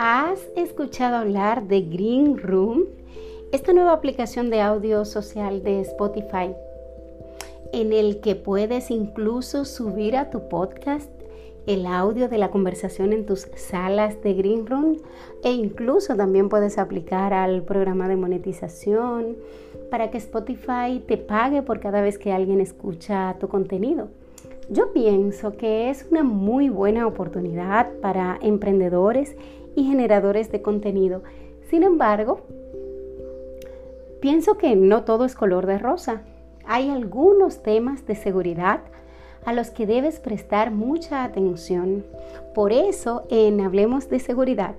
¿Has escuchado hablar de Green Room? Esta nueva aplicación de audio social de Spotify en el que puedes incluso subir a tu podcast el audio de la conversación en tus salas de Green Room e incluso también puedes aplicar al programa de monetización para que Spotify te pague por cada vez que alguien escucha tu contenido. Yo pienso que es una muy buena oportunidad para emprendedores y generadores de contenido. Sin embargo, pienso que no todo es color de rosa. Hay algunos temas de seguridad a los que debes prestar mucha atención. Por eso, en Hablemos de Seguridad,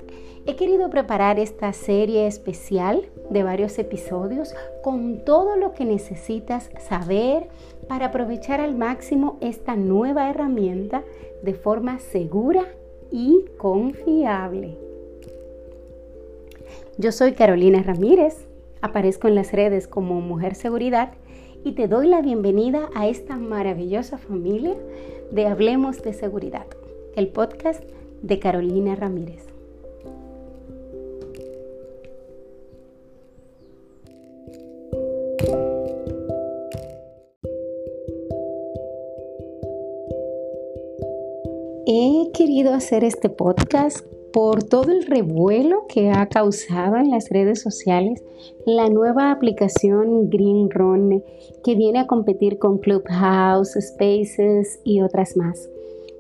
he querido preparar esta serie especial de varios episodios con todo lo que necesitas saber para aprovechar al máximo esta nueva herramienta de forma segura y confiable. Yo soy Carolina Ramírez, aparezco en las redes como Mujer Seguridad y te doy la bienvenida a esta maravillosa familia de Hablemos de Seguridad, el podcast de Carolina Ramírez. He querido hacer este podcast por todo el revuelo que ha causado en las redes sociales la nueva aplicación Green Run que viene a competir con Clubhouse, Spaces y otras más.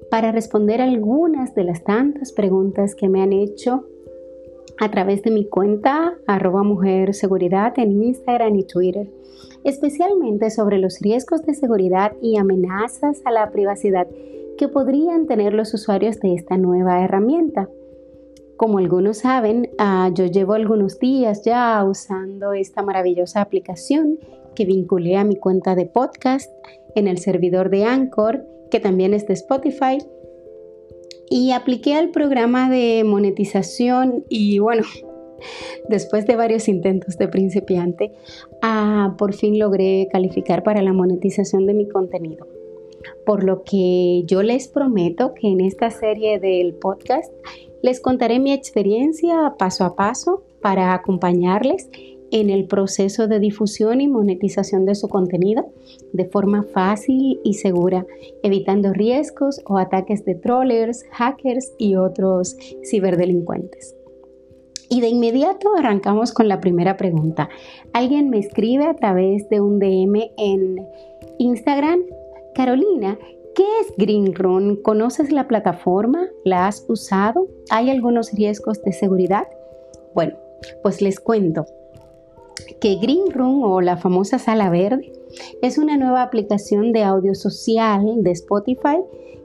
Para responder algunas de las tantas preguntas que me han hecho a través de mi cuenta arroba mujer seguridad en Instagram y Twitter, especialmente sobre los riesgos de seguridad y amenazas a la privacidad que podrían tener los usuarios de esta nueva herramienta. Como algunos saben, ah, yo llevo algunos días ya usando esta maravillosa aplicación que vinculé a mi cuenta de podcast en el servidor de Anchor, que también es de Spotify. Y apliqué al programa de monetización y bueno, después de varios intentos de principiante, ah, por fin logré calificar para la monetización de mi contenido. Por lo que yo les prometo que en esta serie del podcast les contaré mi experiencia paso a paso para acompañarles en el proceso de difusión y monetización de su contenido de forma fácil y segura, evitando riesgos o ataques de trollers, hackers y otros ciberdelincuentes. Y de inmediato arrancamos con la primera pregunta. Alguien me escribe a través de un DM en Instagram, Carolina, ¿Qué es Green Run? ¿Conoces la plataforma? ¿La has usado? ¿Hay algunos riesgos de seguridad? Bueno, pues les cuento que Green Room o la famosa sala verde es una nueva aplicación de audio social de Spotify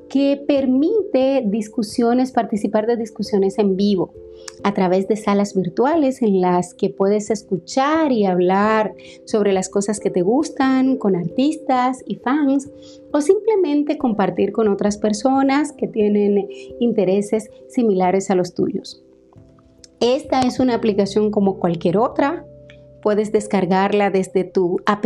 que permite discusiones, participar de discusiones en vivo a través de salas virtuales en las que puedes escuchar y hablar sobre las cosas que te gustan con artistas y fans o simplemente compartir con otras personas que tienen intereses similares a los tuyos. Esta es una aplicación como cualquier otra. Puedes descargarla desde tu app,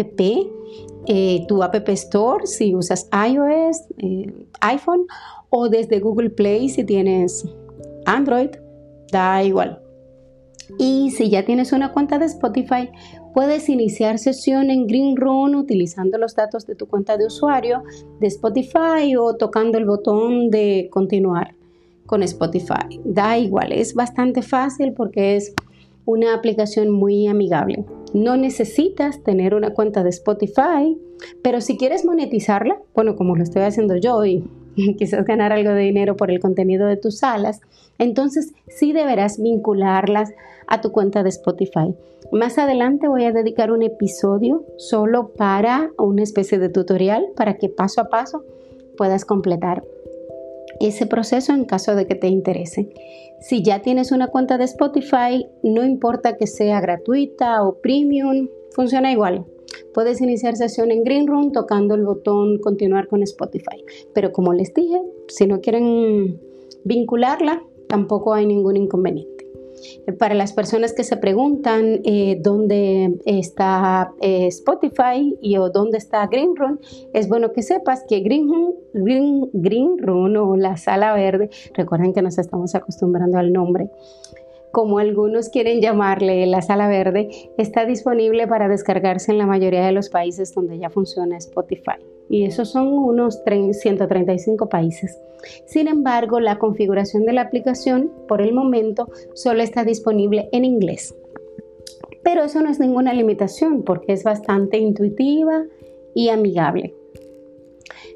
eh, tu app store si usas iOS, eh, iPhone o desde Google Play si tienes Android da igual. Y si ya tienes una cuenta de Spotify, puedes iniciar sesión en Green Room utilizando los datos de tu cuenta de usuario de Spotify o tocando el botón de continuar con Spotify. Da igual, es bastante fácil porque es una aplicación muy amigable. No necesitas tener una cuenta de Spotify, pero si quieres monetizarla, bueno, como lo estoy haciendo yo y quizás ganar algo de dinero por el contenido de tus salas, entonces sí deberás vincularlas a tu cuenta de Spotify. Más adelante voy a dedicar un episodio solo para una especie de tutorial para que paso a paso puedas completar ese proceso en caso de que te interese. Si ya tienes una cuenta de Spotify, no importa que sea gratuita o premium, funciona igual. Puedes iniciar sesión en Green Room tocando el botón continuar con Spotify. Pero como les dije, si no quieren vincularla, tampoco hay ningún inconveniente. Para las personas que se preguntan eh, dónde está eh, Spotify y o dónde está Green Room, es bueno que sepas que Green Room, Green Room o la sala verde, recuerden que nos estamos acostumbrando al nombre, como algunos quieren llamarle la sala verde, está disponible para descargarse en la mayoría de los países donde ya funciona Spotify. Y esos son unos 135 países. Sin embargo, la configuración de la aplicación por el momento solo está disponible en inglés. Pero eso no es ninguna limitación porque es bastante intuitiva y amigable.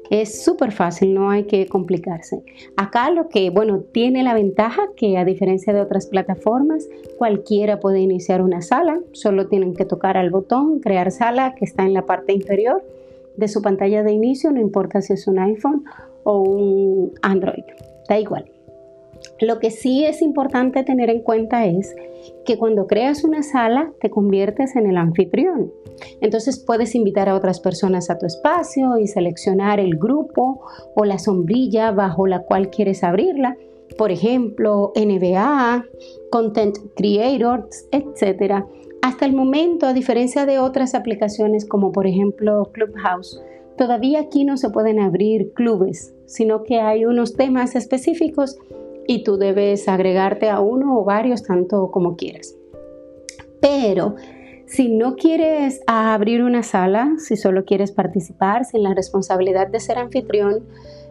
Es súper fácil, no hay que complicarse. Acá lo que, bueno, tiene la ventaja que a diferencia de otras plataformas, cualquiera puede iniciar una sala, solo tienen que tocar al botón crear sala que está en la parte inferior de su pantalla de inicio, no importa si es un iPhone o un Android, da igual. Lo que sí es importante tener en cuenta es que cuando creas una sala te conviertes en el anfitrión. Entonces puedes invitar a otras personas a tu espacio y seleccionar el grupo o la sombrilla bajo la cual quieres abrirla. Por ejemplo, NBA, Content Creators, etc. Hasta el momento, a diferencia de otras aplicaciones como por ejemplo Clubhouse, todavía aquí no se pueden abrir clubes, sino que hay unos temas específicos y tú debes agregarte a uno o varios tanto como quieras. Pero si no quieres abrir una sala, si solo quieres participar sin la responsabilidad de ser anfitrión,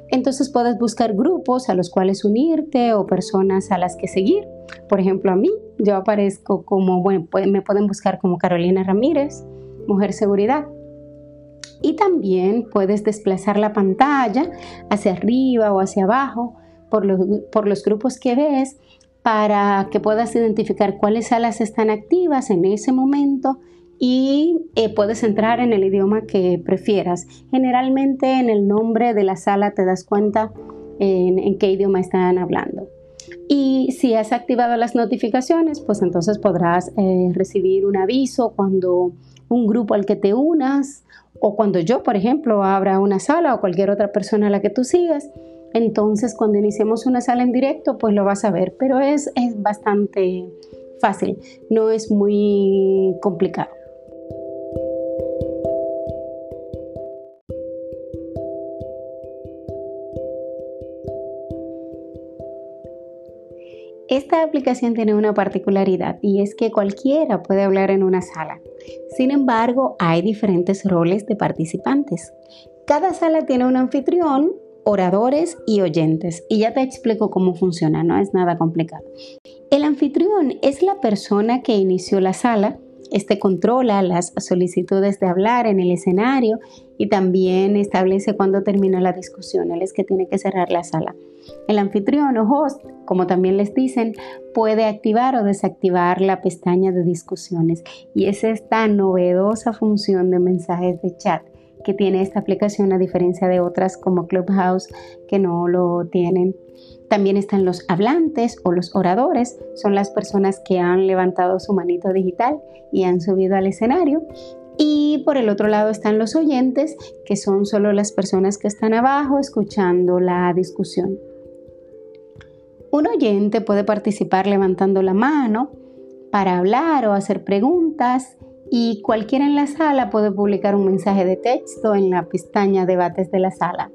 entonces puedes buscar grupos a los cuales unirte o personas a las que seguir. Por ejemplo, a mí, yo aparezco como, bueno, me pueden buscar como Carolina Ramírez, Mujer Seguridad. Y también puedes desplazar la pantalla hacia arriba o hacia abajo por los, grupos que ves para que puedas identificar cuáles salas están activas en ese momento y eh, puedes entrar en el idioma que prefieras. Generalmente en el nombre de la sala te das cuenta en, qué idioma están hablando. Y si has activado las notificaciones, pues entonces podrás eh, recibir un aviso cuando un grupo al que te unas o cuando yo, por ejemplo, abra una sala o cualquier otra persona a la que tú sigas. Entonces, cuando iniciemos una sala en directo, pues lo vas a ver, pero es, es bastante fácil, no es muy complicado. Esta aplicación tiene una particularidad y es que cualquiera puede hablar en una sala. Sin embargo, hay diferentes roles de participantes. Cada sala tiene un anfitrión, oradores y oyentes. Y ya te explico cómo funciona, no es nada complicado. El anfitrión es la persona que inició la sala. Este controla las solicitudes de hablar en el escenario y también establece cuándo termina la discusión. Él es que tiene que cerrar la sala. El anfitrión o host, como también les dicen, puede activar o desactivar la pestaña de discusiones y es esta novedosa función de mensajes de chat que tiene esta aplicación a diferencia de otras como Clubhouse que no lo tienen. También están los hablantes o los oradores, son las personas que han levantado su manito digital y han subido al escenario. Y por el otro lado están los oyentes, que son solo las personas que están abajo escuchando la discusión. Un oyente puede participar levantando la mano para hablar o hacer preguntas y cualquiera en la sala puede publicar un mensaje de texto en la pestaña debates de la sala.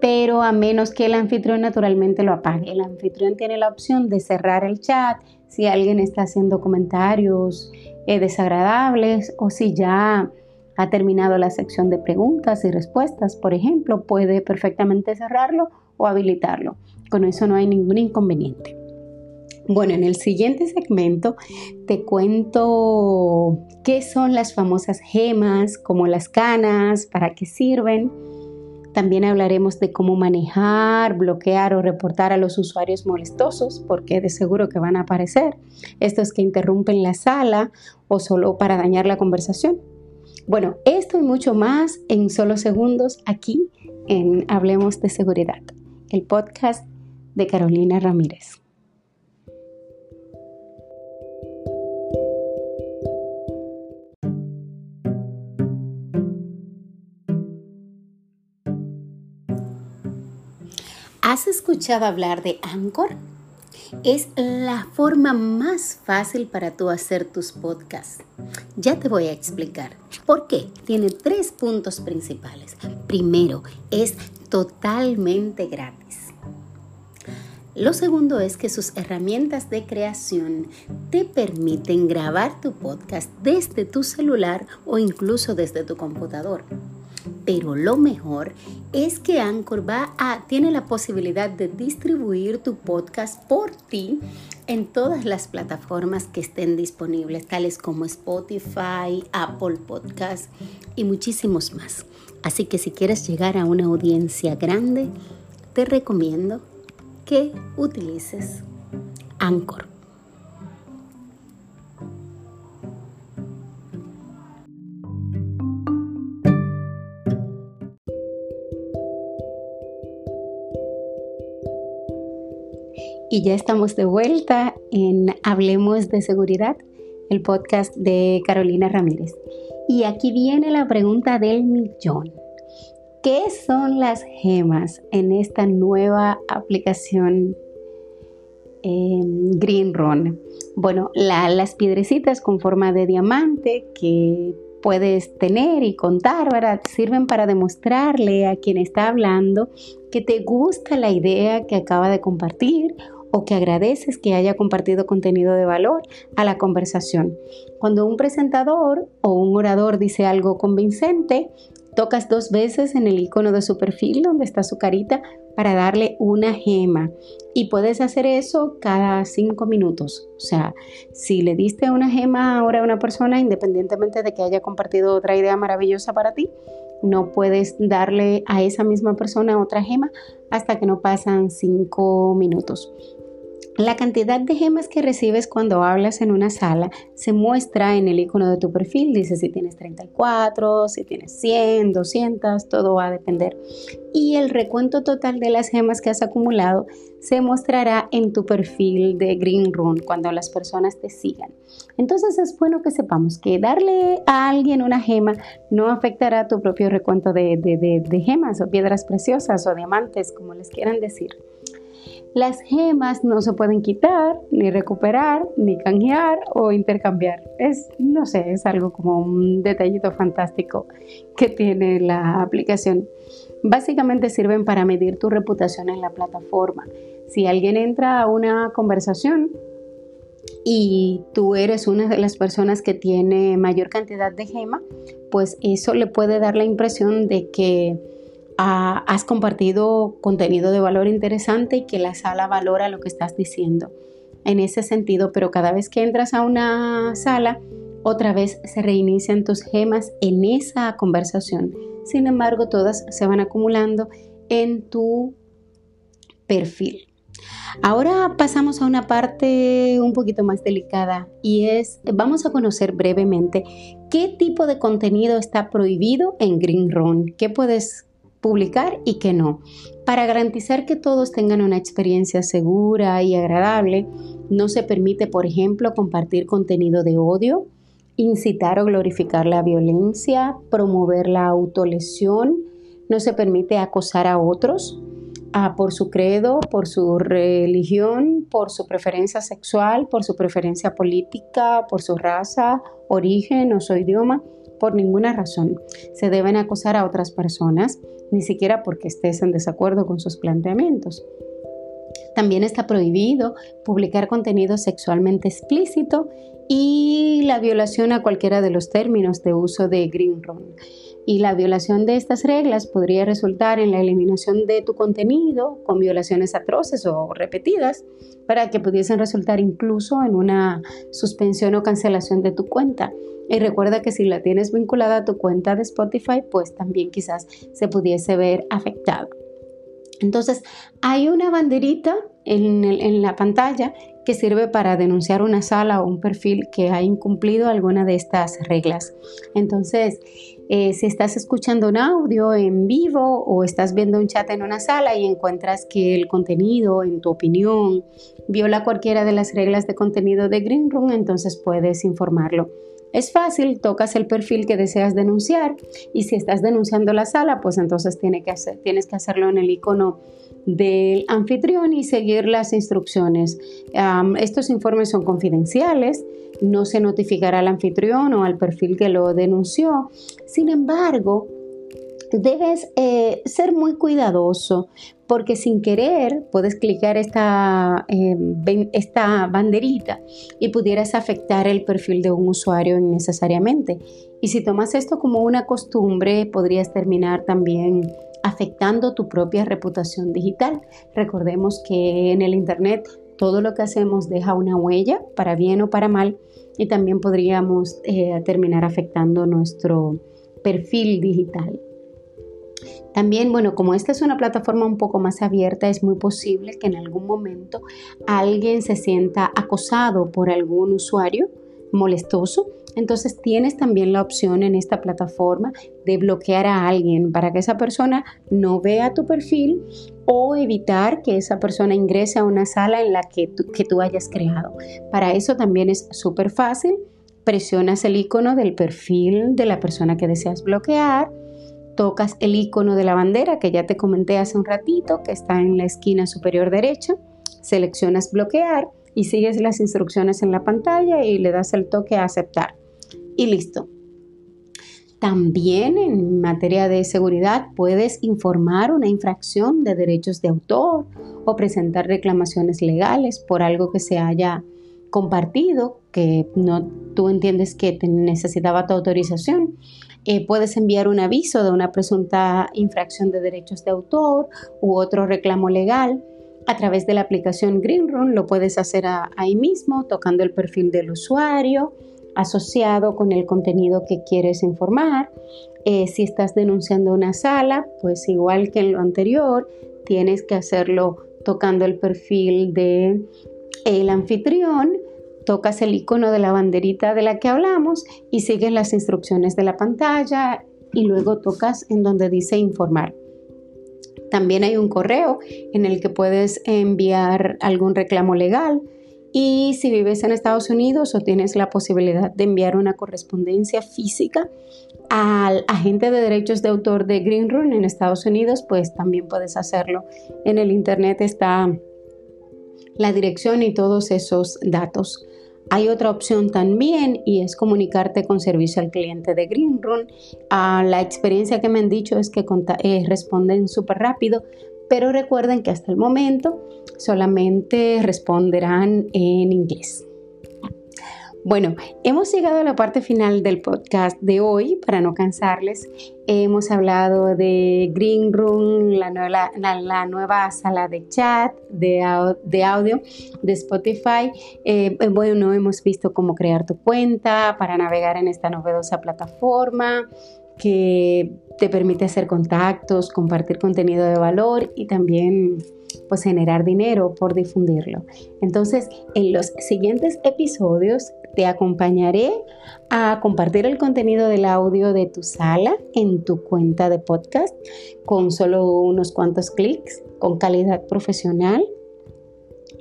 Pero a menos que el anfitrión naturalmente lo apague. El anfitrión tiene la opción de cerrar el chat si alguien está haciendo comentarios eh, desagradables o si ya ha terminado la sección de preguntas y respuestas, por ejemplo, puede perfectamente cerrarlo o habilitarlo. Con eso no hay ningún inconveniente. Bueno, en el siguiente segmento te cuento qué son las famosas gemas, como las canas, para qué sirven. También hablaremos de cómo manejar, bloquear o reportar a los usuarios molestosos, porque de seguro que van a aparecer. Estos que interrumpen la sala o solo para dañar la conversación. Bueno, esto y mucho más en solo segundos aquí en Hablemos de Seguridad, el podcast de Carolina Ramírez. ¿Has escuchado hablar de Anchor? es la forma más fácil para tú hacer tus podcasts. Ya te voy a explicar. ¿Por qué? Tiene tres puntos principales. Primero, es totalmente gratis. Lo segundo es que sus herramientas de creación te permiten grabar tu podcast desde tu celular o incluso desde tu computador. Pero lo mejor es que Anchor va a, tiene la posibilidad de distribuir tu podcast por ti en todas las plataformas que estén disponibles, tales como Spotify, Apple Podcast y muchísimos más. Así que si quieres llegar a una audiencia grande, te recomiendo que utilices Anchor. Y ya estamos de vuelta en Hablemos de Seguridad, el podcast de Carolina Ramírez. Y aquí viene la pregunta del millón. ¿Qué son las gemas en esta nueva aplicación em, Green Run? Bueno, las piedrecitas con forma de diamante que puedes tener y contar, ¿verdad? Sirven para demostrarle a quien está hablando que te gusta la idea que acaba de compartir o que agradeces que haya compartido contenido de valor a la conversación. Cuando un presentador o un orador dice algo convincente, tocas dos veces en el icono de su perfil donde está su carita para darle una gema. Y puedes hacer eso cada cinco minutos. O sea, si le diste una gema ahora a una persona, independientemente de que haya compartido otra idea maravillosa para ti, no puedes darle a esa misma persona otra gema hasta que no pasan cinco minutos. La cantidad de gemas que recibes cuando hablas en una sala se muestra en el icono de tu perfil. Dice si tienes 34, si tienes 100, 200, todo va a depender. Y el recuento total de las gemas que has acumulado se mostrará en tu perfil de Green Room cuando las personas te sigan. Entonces es bueno que sepamos que darle a alguien una gema no afectará tu propio recuento de, gemas o piedras preciosas o diamantes, como les quieran decir. Las gemas no se pueden quitar, ni recuperar, ni canjear o intercambiar. Es, no sé, es algo como un detallito fantástico que tiene la aplicación. Básicamente sirven para medir tu reputación en la plataforma. Si alguien entra a una conversación y tú eres una de las personas que tiene mayor cantidad de gema, pues eso le puede dar la impresión de que has compartido contenido de valor interesante y que la sala valora lo que estás diciendo. En ese sentido, pero cada vez que entras a una sala, otra vez se reinician tus gemas en esa conversación. Sin embargo, todas se van acumulando en tu perfil. Ahora pasamos a una parte un poquito más delicada y es, vamos a conocer brevemente qué tipo de contenido está prohibido en Green Run. ¿Qué puedes publicar y que no. Para garantizar que todos tengan una experiencia segura y agradable, no se permite, por ejemplo, compartir contenido de odio, incitar o glorificar la violencia, promover la autolesión, no se permite acosar a otros ah, por su credo, por su religión, por su preferencia sexual, por su preferencia política, por su raza, origen o su idioma por ninguna razón. Se deben acosar a otras personas, ni siquiera porque estés en desacuerdo con sus planteamientos. También está prohibido publicar contenido sexualmente explícito y la violación a cualquiera de los términos de uso de Green Room. Y la violación de estas reglas podría resultar en la eliminación de tu contenido con violaciones atroces o repetidas para que pudiesen resultar incluso en una suspensión o cancelación de tu cuenta. Y recuerda que si la tienes vinculada a tu cuenta de Spotify, pues también quizás se pudiese ver afectado. Entonces, hay una banderita en, la pantalla sirve para denunciar una sala o un perfil que ha incumplido alguna de estas reglas. Entonces, eh, si estás escuchando un audio en vivo o estás viendo un chat en una sala y encuentras que el contenido, en tu opinión, viola cualquiera de las reglas de contenido de Green Room, entonces puedes informarlo. Es fácil, tocas el perfil que deseas denunciar y si estás denunciando la sala, pues entonces tienes que hacerlo en el icono del anfitrión y seguir las instrucciones. estos informes son confidenciales, no se notificará al anfitrión o al perfil que lo denunció. Sin embargo, debes eh, ser muy cuidadoso porque sin querer puedes clicar esta, eh, esta banderita y pudieras afectar el perfil de un usuario innecesariamente. Y si tomas esto como una costumbre, podrías terminar también afectando tu propia reputación digital. Recordemos que en el Internet todo lo que hacemos deja una huella, para bien o para mal, y también podríamos eh, terminar afectando nuestro perfil digital. También, bueno, como esta es una plataforma un poco más abierta, es muy posible que en algún momento alguien se sienta acosado por algún usuario molestoso. Entonces tienes también la opción en esta plataforma de bloquear a alguien para que esa persona no vea tu perfil o evitar que esa persona ingrese a una sala en la que tú, que tú hayas creado. Para eso también es súper fácil. Presionas el icono del perfil de la persona que deseas bloquear tocas el icono de la bandera que ya te comenté hace un ratito, que está en la esquina superior derecha, seleccionas bloquear y sigues las instrucciones en la pantalla y le das el toque a aceptar. Y listo. También en materia de seguridad puedes informar una infracción de derechos de autor o presentar reclamaciones legales por algo que se haya compartido que no tú entiendes que necesitaba tu autorización eh, puedes enviar un aviso de una presunta infracción de derechos de autor u otro reclamo legal a través de la aplicación Greenroom. Lo puedes hacer ahí mismo tocando el perfil del usuario asociado con el contenido que quieres informar. Eh, si estás denunciando una sala, pues igual que en lo anterior, tienes que hacerlo tocando el perfil de el anfitrión tocas el icono de la banderita de la que hablamos y sigues las instrucciones de la pantalla y luego tocas en donde dice informar. También hay un correo en el que puedes enviar algún reclamo legal y si vives en Estados Unidos o tienes la posibilidad de enviar una correspondencia física al agente de derechos de autor de Green Room en Estados Unidos, pues también puedes hacerlo. En el Internet está la dirección y todos esos datos. Hay otra opción también y es comunicarte con servicio al cliente de Greenroom. Ah, la experiencia que me han dicho es que eh, responden súper rápido, pero recuerden que hasta el momento solamente responderán en inglés. Bueno, hemos llegado a la parte final del podcast de hoy, para no cansarles. Hemos hablado de Green Room, la nueva, la, nueva sala de chat, de, audio de Spotify. Eh, bueno, hemos visto cómo crear tu cuenta para navegar en esta novedosa plataforma que te permite hacer contactos, compartir contenido de valor y también pues generar dinero por difundirlo. Entonces, en los siguientes episodios te acompañaré a compartir el contenido del audio de tu sala en tu cuenta de podcast con solo unos cuantos clics, con calidad profesional.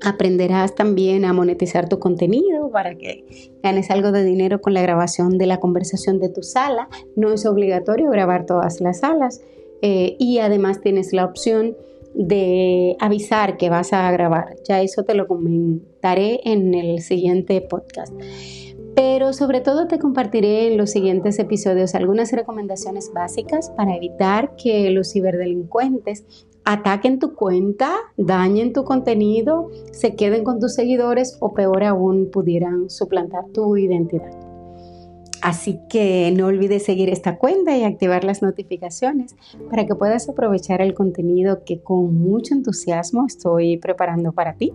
Aprenderás también a monetizar tu contenido para que ganes algo de dinero con la grabación de la conversación de tu sala. No es obligatorio grabar todas las salas eh, y además tienes la opción de avisar que vas a grabar. Ya eso te lo comentaré en el siguiente podcast. Pero sobre todo te compartiré en los siguientes episodios algunas recomendaciones básicas para evitar que los ciberdelincuentes ataquen tu cuenta, dañen tu contenido, se queden con tus seguidores o peor aún pudieran suplantar tu identidad. Así que no olvides seguir esta cuenta y activar las notificaciones para que puedas aprovechar el contenido que con mucho entusiasmo estoy preparando para ti.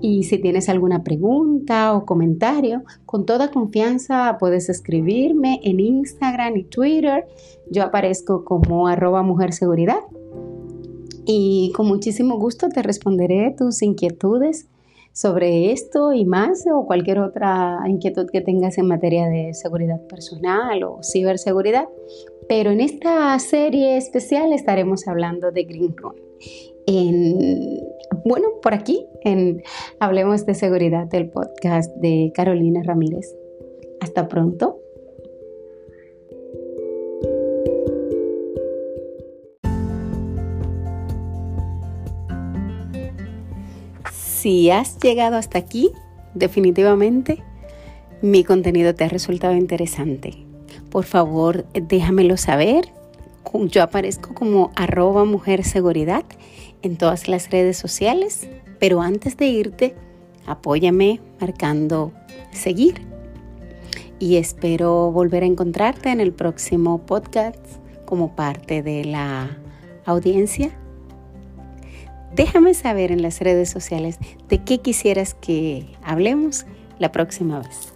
Y si tienes alguna pregunta o comentario, con toda confianza puedes escribirme en Instagram y Twitter. Yo aparezco como arroba mujer seguridad. Y con muchísimo gusto te responderé tus inquietudes sobre esto y más o cualquier otra inquietud que tengas en materia de seguridad personal o ciberseguridad. Pero en esta serie especial estaremos hablando de Green Room. En, bueno, por aquí en Hablemos de Seguridad, el podcast de Carolina Ramírez. Hasta pronto. Si has llegado hasta aquí, definitivamente mi contenido te ha resultado interesante. Por favor, déjamelo saber. Yo aparezco como arroba mujer seguridad en todas las redes sociales, pero antes de irte, apóyame marcando seguir. Y espero volver a encontrarte en el próximo podcast como parte de la audiencia. Déjame saber en las redes sociales de qué quisieras que hablemos la próxima vez.